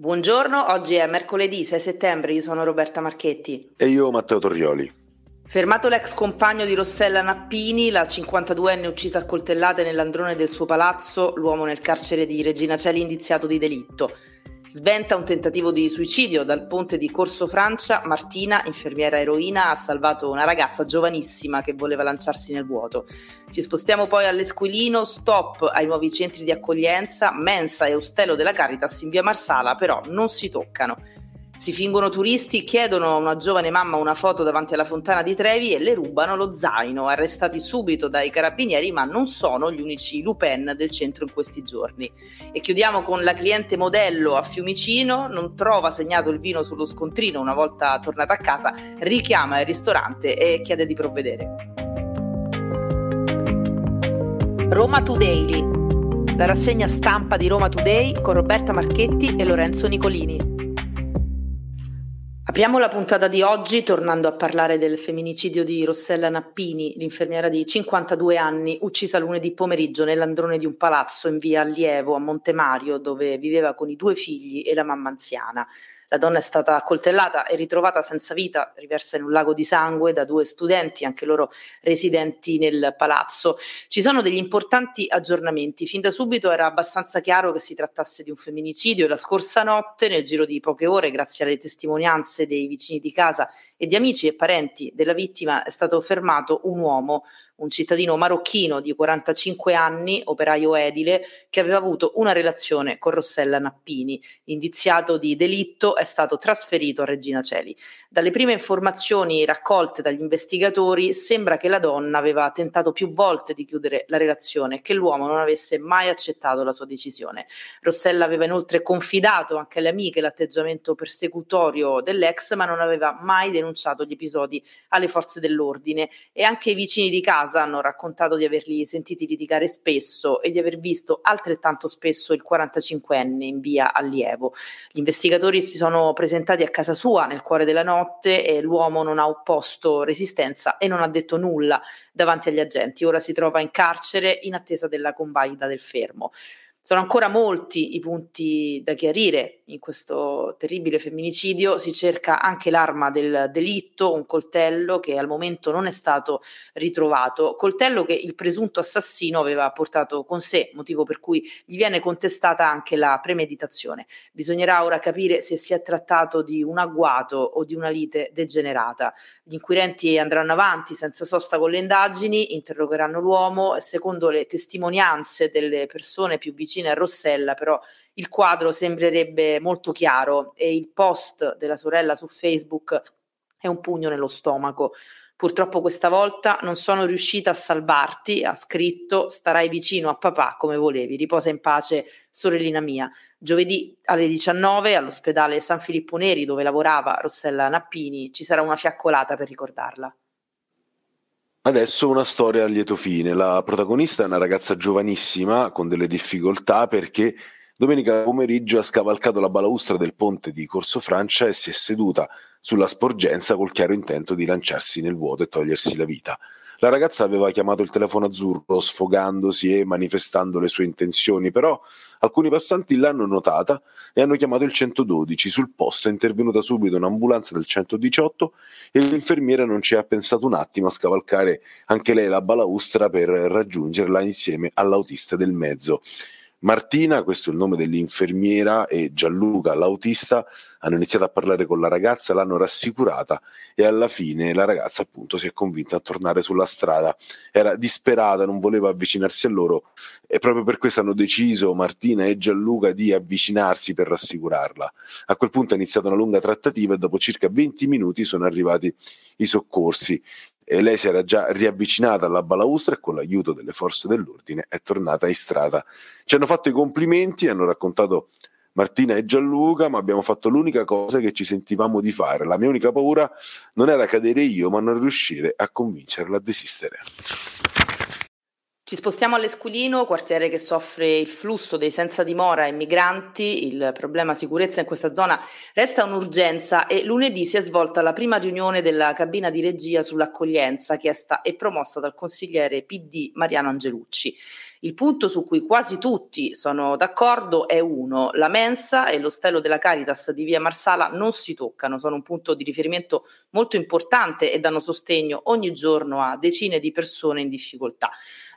Buongiorno, oggi è mercoledì 6 settembre, io sono Roberta Marchetti. E io Matteo Torrioli. Fermato l'ex compagno di Rossella Nappini, la 52enne uccisa a coltellate nell'androne del suo palazzo, l'uomo nel carcere di Regina Celi indiziato di delitto. Sventa un tentativo di suicidio dal ponte di Corso Francia. Martina, infermiera eroina, ha salvato una ragazza giovanissima che voleva lanciarsi nel vuoto. Ci spostiamo poi all'Esquilino, stop ai nuovi centri di accoglienza, mensa e ostello della Caritas in via Marsala, però non si toccano. Si fingono turisti, chiedono a una giovane mamma una foto davanti alla fontana di Trevi e le rubano lo zaino, arrestati subito dai carabinieri, ma non sono gli unici Lupin del centro in questi giorni. E chiudiamo con la cliente modello a Fiumicino, non trova segnato il vino sullo scontrino una volta tornata a casa, richiama il ristorante e chiede di provvedere. Roma Today, la rassegna stampa di Roma Today con Roberta Marchetti e Lorenzo Nicolini. Apriamo la puntata di oggi tornando a parlare del femminicidio di Rossella Nappini, l'infermiera di 52 anni, uccisa lunedì pomeriggio nell'androne di un palazzo in via Allievo a Montemario, dove viveva con i due figli e la mamma anziana. La donna è stata accoltellata e ritrovata senza vita, riversa in un lago di sangue da due studenti, anche loro residenti nel palazzo. Ci sono degli importanti aggiornamenti. Fin da subito era abbastanza chiaro che si trattasse di un femminicidio la scorsa notte, nel giro di poche ore, grazie alle testimonianze dei vicini di casa e di amici e parenti della vittima, è stato fermato un uomo un cittadino marocchino di 45 anni, operaio edile, che aveva avuto una relazione con Rossella Nappini. Indiziato di delitto è stato trasferito a Regina Celi. Dalle prime informazioni raccolte dagli investigatori sembra che la donna aveva tentato più volte di chiudere la relazione e che l'uomo non avesse mai accettato la sua decisione. Rossella aveva inoltre confidato anche alle amiche l'atteggiamento persecutorio dell'ex, ma non aveva mai denunciato gli episodi alle forze dell'ordine e anche i vicini di casa casa hanno raccontato di averli sentiti litigare spesso e di aver visto altrettanto spesso il 45enne in via Allievo. Gli investigatori si sono presentati a casa sua nel cuore della notte e l'uomo non ha opposto resistenza e non ha detto nulla davanti agli agenti. Ora si trova in carcere in attesa della convalida del fermo. Sono ancora molti i punti da chiarire in questo terribile femminicidio. Si cerca anche l'arma del delitto, un coltello che al momento non è stato ritrovato, coltello che il presunto assassino aveva portato con sé, motivo per cui gli viene contestata anche la premeditazione. Bisognerà ora capire se si è trattato di un agguato o di una lite degenerata. Gli inquirenti andranno avanti senza sosta con le indagini, interrogheranno l'uomo secondo le testimonianze delle persone più vicine a Rossella, però il quadro sembrerebbe molto chiaro e il post della sorella su Facebook è un pugno nello stomaco. Purtroppo questa volta non sono riuscita a salvarti, ha scritto, starai vicino a papà come volevi, riposa in pace, sorellina mia. Giovedì alle 19 all'ospedale San Filippo Neri dove lavorava Rossella Nappini ci sarà una fiaccolata per ricordarla. Adesso una storia a lieto fine. La protagonista è una ragazza giovanissima con delle difficoltà perché domenica pomeriggio ha scavalcato la balaustra del ponte di Corso Francia e si è seduta sulla sporgenza col chiaro intento di lanciarsi nel vuoto e togliersi la vita. La ragazza aveva chiamato il telefono azzurro sfogandosi e manifestando le sue intenzioni, però alcuni passanti l'hanno notata e hanno chiamato il 112. Sul posto è intervenuta subito un'ambulanza del 118 e l'infermiera non ci ha pensato un attimo a scavalcare anche lei la balaustra per raggiungerla insieme all'autista del mezzo. Martina, questo è il nome dell'infermiera, e Gianluca, l'autista, hanno iniziato a parlare con la ragazza, l'hanno rassicurata e alla fine la ragazza appunto si è convinta a tornare sulla strada. Era disperata, non voleva avvicinarsi a loro e proprio per questo hanno deciso Martina e Gianluca di avvicinarsi per rassicurarla. A quel punto è iniziata una lunga trattativa e dopo circa 20 minuti sono arrivati i soccorsi e lei si era già riavvicinata alla balaustra e con l'aiuto delle forze dell'ordine è tornata in strada. Ci hanno fatto i complimenti, hanno raccontato Martina e Gianluca, ma abbiamo fatto l'unica cosa che ci sentivamo di fare. La mia unica paura non era cadere io, ma non riuscire a convincerla a desistere. Ci spostiamo all'Esquilino, quartiere che soffre il flusso dei senza dimora e migranti. Il problema sicurezza in questa zona resta un'urgenza e lunedì si è svolta la prima riunione della cabina di regia sull'accoglienza chiesta e promossa dal consigliere PD Mariano Angelucci. Il punto su cui quasi tutti sono d'accordo è uno, la mensa e l'ostello della Caritas di via Marsala non si toccano, sono un punto di riferimento molto importante e danno sostegno ogni giorno a decine di persone in difficoltà.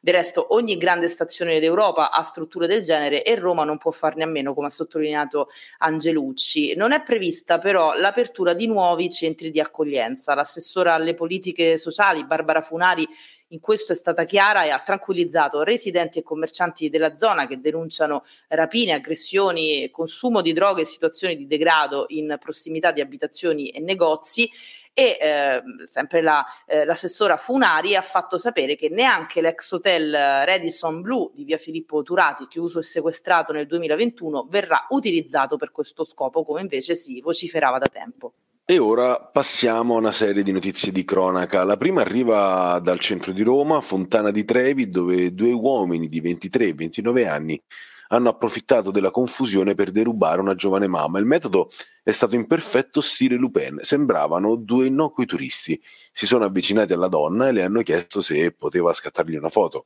Del resto ogni grande stazione d'Europa ha strutture del genere e Roma non può farne a meno, come ha sottolineato Angelucci. Non è prevista però l'apertura di nuovi centri di accoglienza. L'assessora alle politiche sociali Barbara Funari in questo è stata chiara e ha tranquillizzato residenti e commercianti della zona che denunciano rapine, aggressioni, consumo di droghe e situazioni di degrado in prossimità di abitazioni e negozi e eh, sempre la, eh, l'assessora Funari ha fatto sapere che neanche l'ex hotel Radisson Blue di via Filippo Turati, chiuso e sequestrato nel 2021, verrà utilizzato per questo scopo, come invece si vociferava da tempo. E ora passiamo a una serie di notizie di cronaca. La prima arriva dal centro di Roma, Fontana di Trevi, dove due uomini di 23 e 29 anni hanno approfittato della confusione per derubare una giovane mamma. Il metodo è stato in perfetto stile Lupin. Sembravano due innocui turisti. Si sono avvicinati alla donna e le hanno chiesto se poteva scattargli una foto.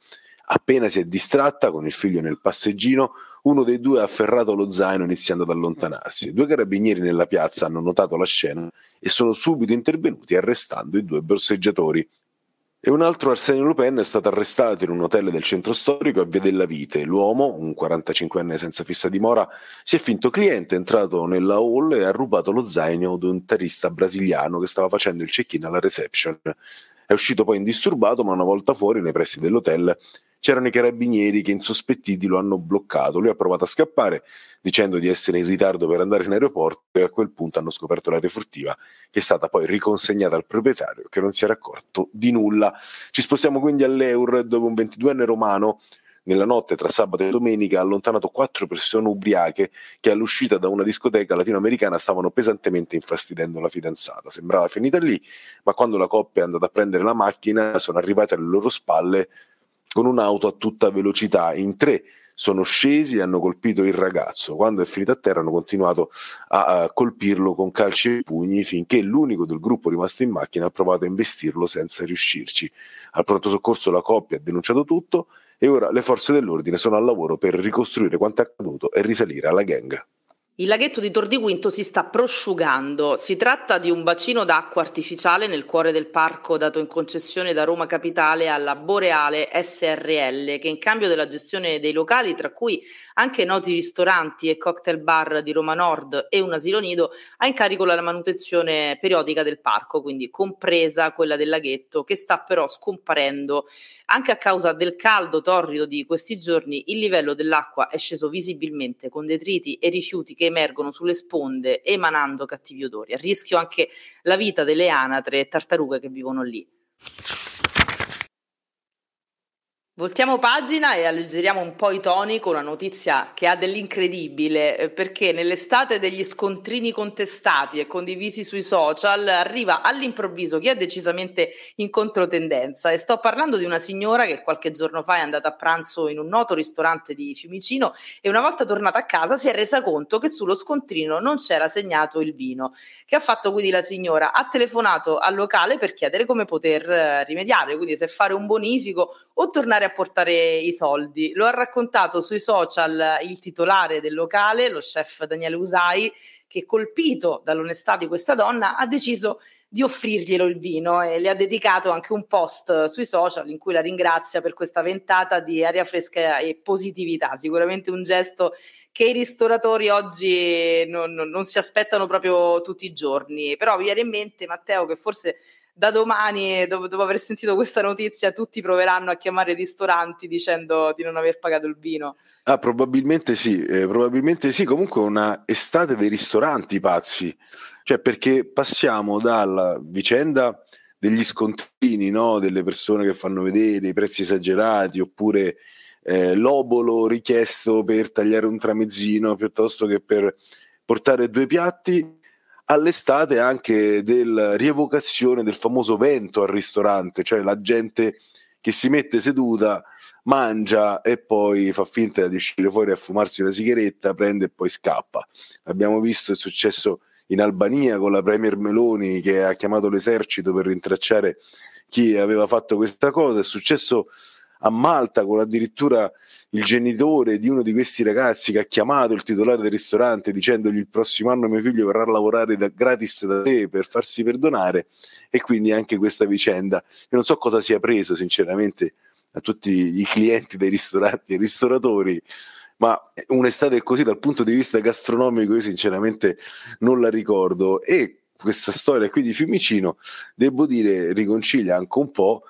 Appena si è distratta con il figlio nel passeggino, uno dei due ha afferrato lo zaino iniziando ad allontanarsi. Due carabinieri nella piazza hanno notato la scena e sono subito intervenuti arrestando i due borseggiatori. E un altro Arsenio Lupin è stato arrestato in un hotel del centro storico a Via della Vite. L'uomo, un 45enne senza fissa dimora, si è finto cliente, è entrato nella hall e ha rubato lo zaino di un tarista brasiliano che stava facendo il check-in alla reception. È uscito poi indisturbato, ma una volta fuori, nei pressi dell'hotel, c'erano i carabinieri che insospettiti lo hanno bloccato. Lui ha provato a scappare dicendo di essere in ritardo per andare in aeroporto e a quel punto hanno scoperto l'aria furtiva che è stata poi riconsegnata al proprietario che non si era accorto di nulla. Ci spostiamo quindi all'Eur dove un 22enne romano nella notte tra sabato e domenica ha allontanato quattro persone ubriache che all'uscita da una discoteca latinoamericana stavano pesantemente infastidendo la fidanzata. Sembrava finita lì, ma quando la coppia è andata a prendere la macchina sono arrivate alle loro spalle con un'auto a tutta velocità. In tre sono scesi e hanno colpito il ragazzo. Quando è finito a terra hanno continuato a, a colpirlo con calci e pugni finché l'unico del gruppo rimasto in macchina ha provato a investirlo senza riuscirci. Al pronto soccorso la coppia ha denunciato tutto e ora le forze dell'ordine sono al lavoro per ricostruire quanto accaduto e risalire alla gang. Il laghetto di Tor si sta prosciugando. Si tratta di un bacino d'acqua artificiale nel cuore del parco dato in concessione da Roma Capitale alla Boreale SRL, che in cambio della gestione dei locali, tra cui anche noti ristoranti e cocktail bar di Roma Nord e un asilo nido, ha in carico la manutenzione periodica del parco, quindi compresa quella del laghetto, che sta però scomparendo. Anche a causa del caldo torrido di questi giorni, il livello dell'acqua è sceso visibilmente con detriti e rifiuti che emergono sulle sponde emanando cattivi odori. A rischio anche la vita delle anatre e tartarughe che vivono lì. Voltiamo pagina e alleggeriamo un po' i toni con una notizia che ha dell'incredibile, eh, perché nell'estate degli scontrini contestati e condivisi sui social arriva all'improvviso chi è decisamente in controtendenza e sto parlando di una signora che qualche giorno fa è andata a pranzo in un noto ristorante di Fiumicino e una volta tornata a casa si è resa conto che sullo scontrino non c'era segnato il vino. Che ha fatto quindi la signora? Ha telefonato al locale per chiedere come poter eh, rimediare, quindi se fare un bonifico o tornare a a portare i soldi. Lo ha raccontato sui social il titolare del locale, lo chef Daniele Usai, che colpito dall'onestà di questa donna ha deciso di offrirglielo il vino e le ha dedicato anche un post sui social in cui la ringrazia per questa ventata di aria fresca e positività. Sicuramente un gesto che i ristoratori oggi non, non, non si aspettano proprio tutti i giorni. Però mi viene in mente, Matteo, che forse da domani, dopo, dopo, aver sentito questa notizia, tutti proveranno a chiamare i ristoranti dicendo di non aver pagato il vino. Ah, probabilmente sì, eh, probabilmente sì. Comunque una estate dei ristoranti pazzi, cioè perché passiamo dalla vicenda degli scontrini, no? delle persone che fanno vedere i prezzi esagerati oppure eh, l'obolo richiesto per tagliare un tramezzino piuttosto che per portare due piatti all'estate anche della rievocazione del famoso vento al ristorante, cioè la gente che si mette seduta, mangia e poi fa finta di uscire fuori a fumarsi una sigaretta, prende e poi scappa. Abbiamo visto, è successo in Albania con la Premier Meloni che ha chiamato l'esercito per rintracciare chi aveva fatto questa cosa, è successo a Malta con addirittura il genitore di uno di questi ragazzi che ha chiamato il titolare del ristorante dicendogli il prossimo anno mio figlio verrà a lavorare da, gratis da te per farsi perdonare e quindi anche questa vicenda. Io non so cosa sia preso sinceramente a tutti i clienti dei ristoranti e ristoratori ma un'estate così dal punto di vista gastronomico io sinceramente non la ricordo e questa storia qui di Fiumicino devo dire riconcilia anche un po'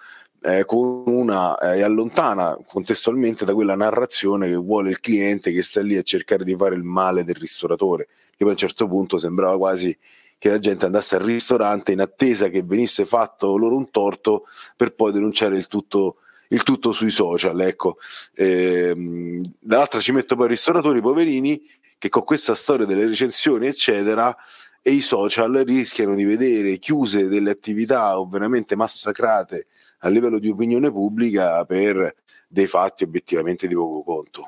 eh, con una eh, allontana contestualmente da quella narrazione che vuole il cliente che sta lì a cercare di fare il male del ristoratore che poi a un certo punto sembrava quasi che la gente andasse al ristorante in attesa che venisse fatto loro un torto per poi denunciare il tutto il tutto sui social. Ecco. Ehm, dall'altra ci metto poi i ristoratori poverini che con questa storia delle recensioni, eccetera, e i social rischiano di vedere chiuse delle attività o veramente massacrate a livello di opinione pubblica per dei fatti obiettivamente di poco conto.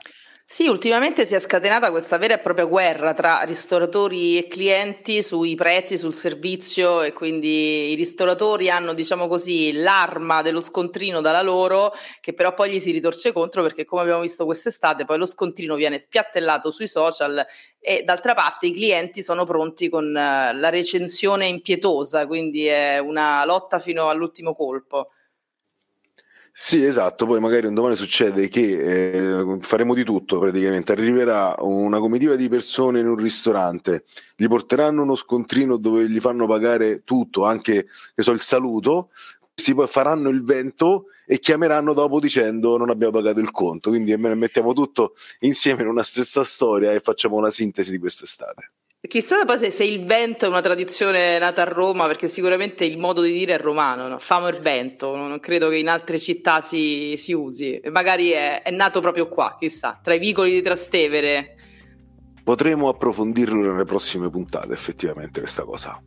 Sì, ultimamente si è scatenata questa vera e propria guerra tra ristoratori e clienti sui prezzi, sul servizio e quindi i ristoratori hanno, diciamo così, l'arma dello scontrino dalla loro che però poi gli si ritorce contro perché come abbiamo visto quest'estate poi lo scontrino viene spiattellato sui social e d'altra parte i clienti sono pronti con eh, la recensione impietosa, quindi è una lotta fino all'ultimo colpo. Sì, esatto, poi magari un domani succede che eh, faremo di tutto praticamente, arriverà una comitiva di persone in un ristorante, gli porteranno uno scontrino dove gli fanno pagare tutto, anche so, il saluto, questi poi faranno il vento e chiameranno dopo dicendo non abbiamo pagato il conto, quindi mettiamo tutto insieme in una stessa storia e facciamo una sintesi di quest'estate. Chissà poi se, se, il vento è una tradizione nata a Roma, perché sicuramente il modo di dire è romano, no? famo il vento, non credo che in altre città si, si usi, magari è, è, nato proprio qua, chissà, tra i vicoli di Trastevere. Potremo approfondirlo nelle prossime puntate, effettivamente, questa cosa.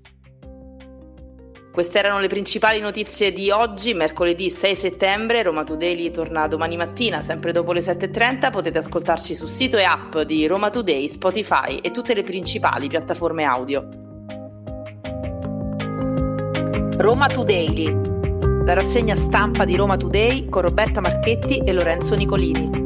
Queste erano le principali notizie di oggi, mercoledì 6 settembre. Roma Today torna domani mattina, sempre dopo le 7.30. Potete ascoltarci sul sito e app di Roma Today, Spotify e tutte le principali piattaforme audio. Roma Today, la rassegna stampa di Roma Today con Roberta Marchetti e Lorenzo Nicolini.